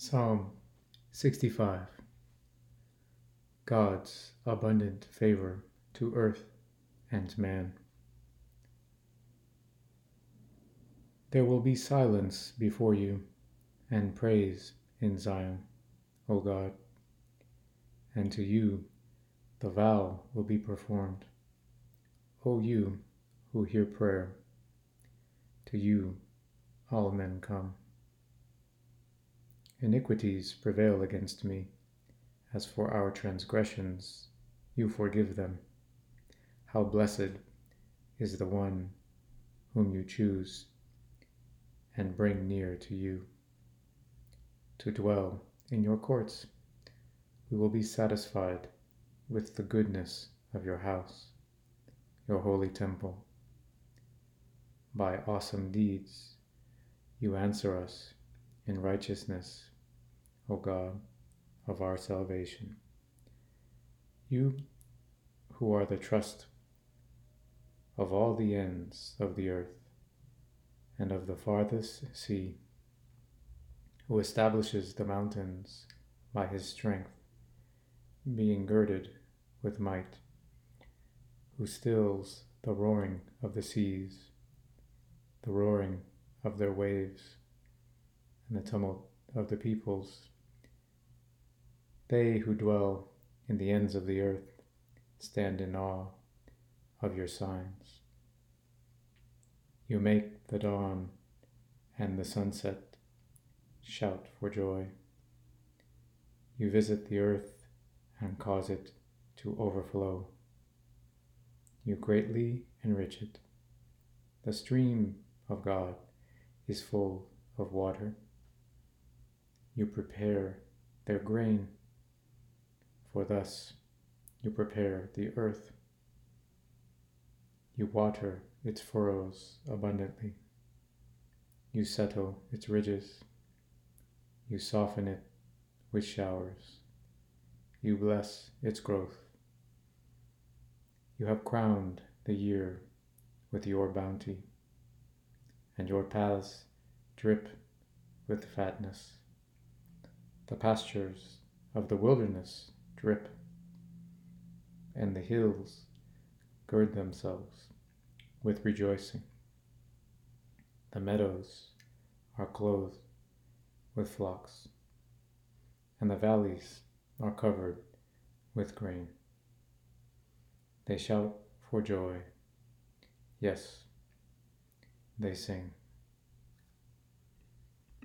Psalm 65 God's abundant favor to earth and man. There will be silence before you and praise in Zion, O God, and to you the vow will be performed. O you who hear prayer, to you all men come. Iniquities prevail against me. As for our transgressions, you forgive them. How blessed is the one whom you choose and bring near to you. To dwell in your courts, we will be satisfied with the goodness of your house, your holy temple. By awesome deeds, you answer us in righteousness, O God of our salvation. You who are the trust of all the ends of the earth and of the farthest sea, who establishes the mountains by his strength, being girded with might, who stills the roaring of the seas, the roaring of their waves and the tumult of the peoples. They who dwell in the ends of the earth stand in awe of your signs. You make the dawn and the sunset shout for joy. You visit the earth and cause it to overflow. You greatly enrich it. The stream of God is full of water you prepare their grain, for thus you prepare the earth. You water its furrows abundantly. You settle its ridges. You soften it with showers. You bless its growth. You have crowned the year with your bounty, and your paths drip with fatness. The pastures of the wilderness drip, and the hills gird themselves with rejoicing. The meadows are clothed with flocks, and the valleys are covered with grain. They shout for joy. Yes, they sing.